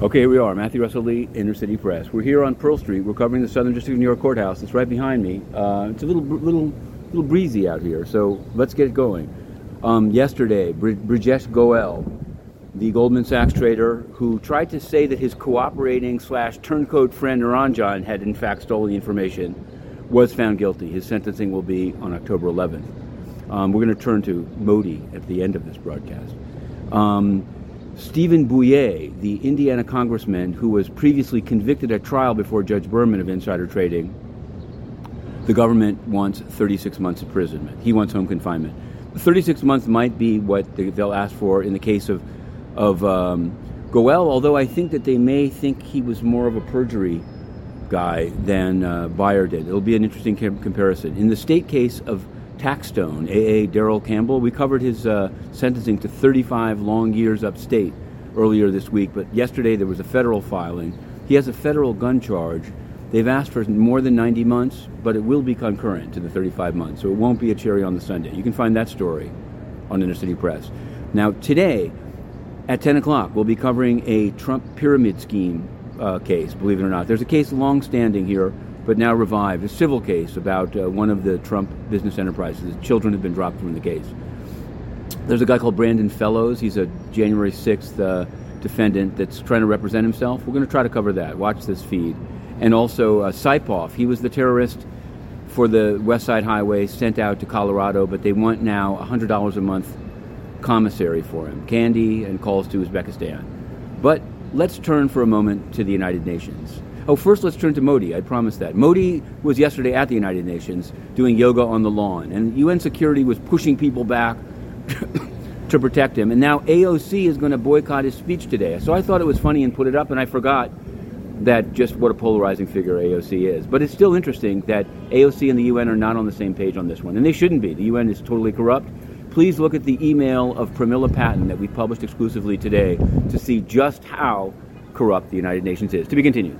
Okay, here we are. Matthew Russell Lee, Inner City Press. We're here on Pearl Street. We're covering the Southern District of New York Courthouse. It's right behind me. Uh, it's a little, little, little breezy out here, so let's get going. Um, yesterday, Br- Brijesh Goel, the Goldman Sachs trader who tried to say that his cooperating slash turncoat friend Niranjan had in fact stolen the information, was found guilty. His sentencing will be on October 11th. Um, we're going to turn to Modi at the end of this broadcast. Um, Stephen Buyer, the Indiana congressman who was previously convicted at trial before Judge Berman of insider trading, the government wants 36 months imprisonment. He wants home confinement. 36 months might be what they'll ask for in the case of of um, Goel, although I think that they may think he was more of a perjury guy than uh, did. It'll be an interesting com- comparison. In the state case of Taxstone, A.A. Darrell Campbell. We covered his uh, sentencing to 35 long years upstate earlier this week, but yesterday there was a federal filing. He has a federal gun charge. They've asked for more than 90 months, but it will be concurrent to the 35 months, so it won't be a cherry on the sundae. You can find that story on Inner City Press. Now, today at 10 o'clock, we'll be covering a Trump pyramid scheme uh, case, believe it or not. There's a case long standing here but now revived, a civil case about uh, one of the Trump business enterprises. Children have been dropped from the case. There's a guy called Brandon Fellows. He's a January 6th uh, defendant that's trying to represent himself. We're going to try to cover that. Watch this feed. And also uh, Saipov. He was the terrorist for the West Side Highway sent out to Colorado, but they want now $100 a month commissary for him, candy and calls to Uzbekistan. But let's turn for a moment to the United Nations. Oh, first let's turn to Modi. I promised that. Modi was yesterday at the United Nations doing yoga on the lawn, and UN security was pushing people back to protect him. And now AOC is going to boycott his speech today. So I thought it was funny and put it up, and I forgot that just what a polarizing figure AOC is. But it's still interesting that AOC and the UN are not on the same page on this one, and they shouldn't be. The UN is totally corrupt. Please look at the email of Pramila Patten that we published exclusively today to see just how corrupt the United Nations is. To be continued.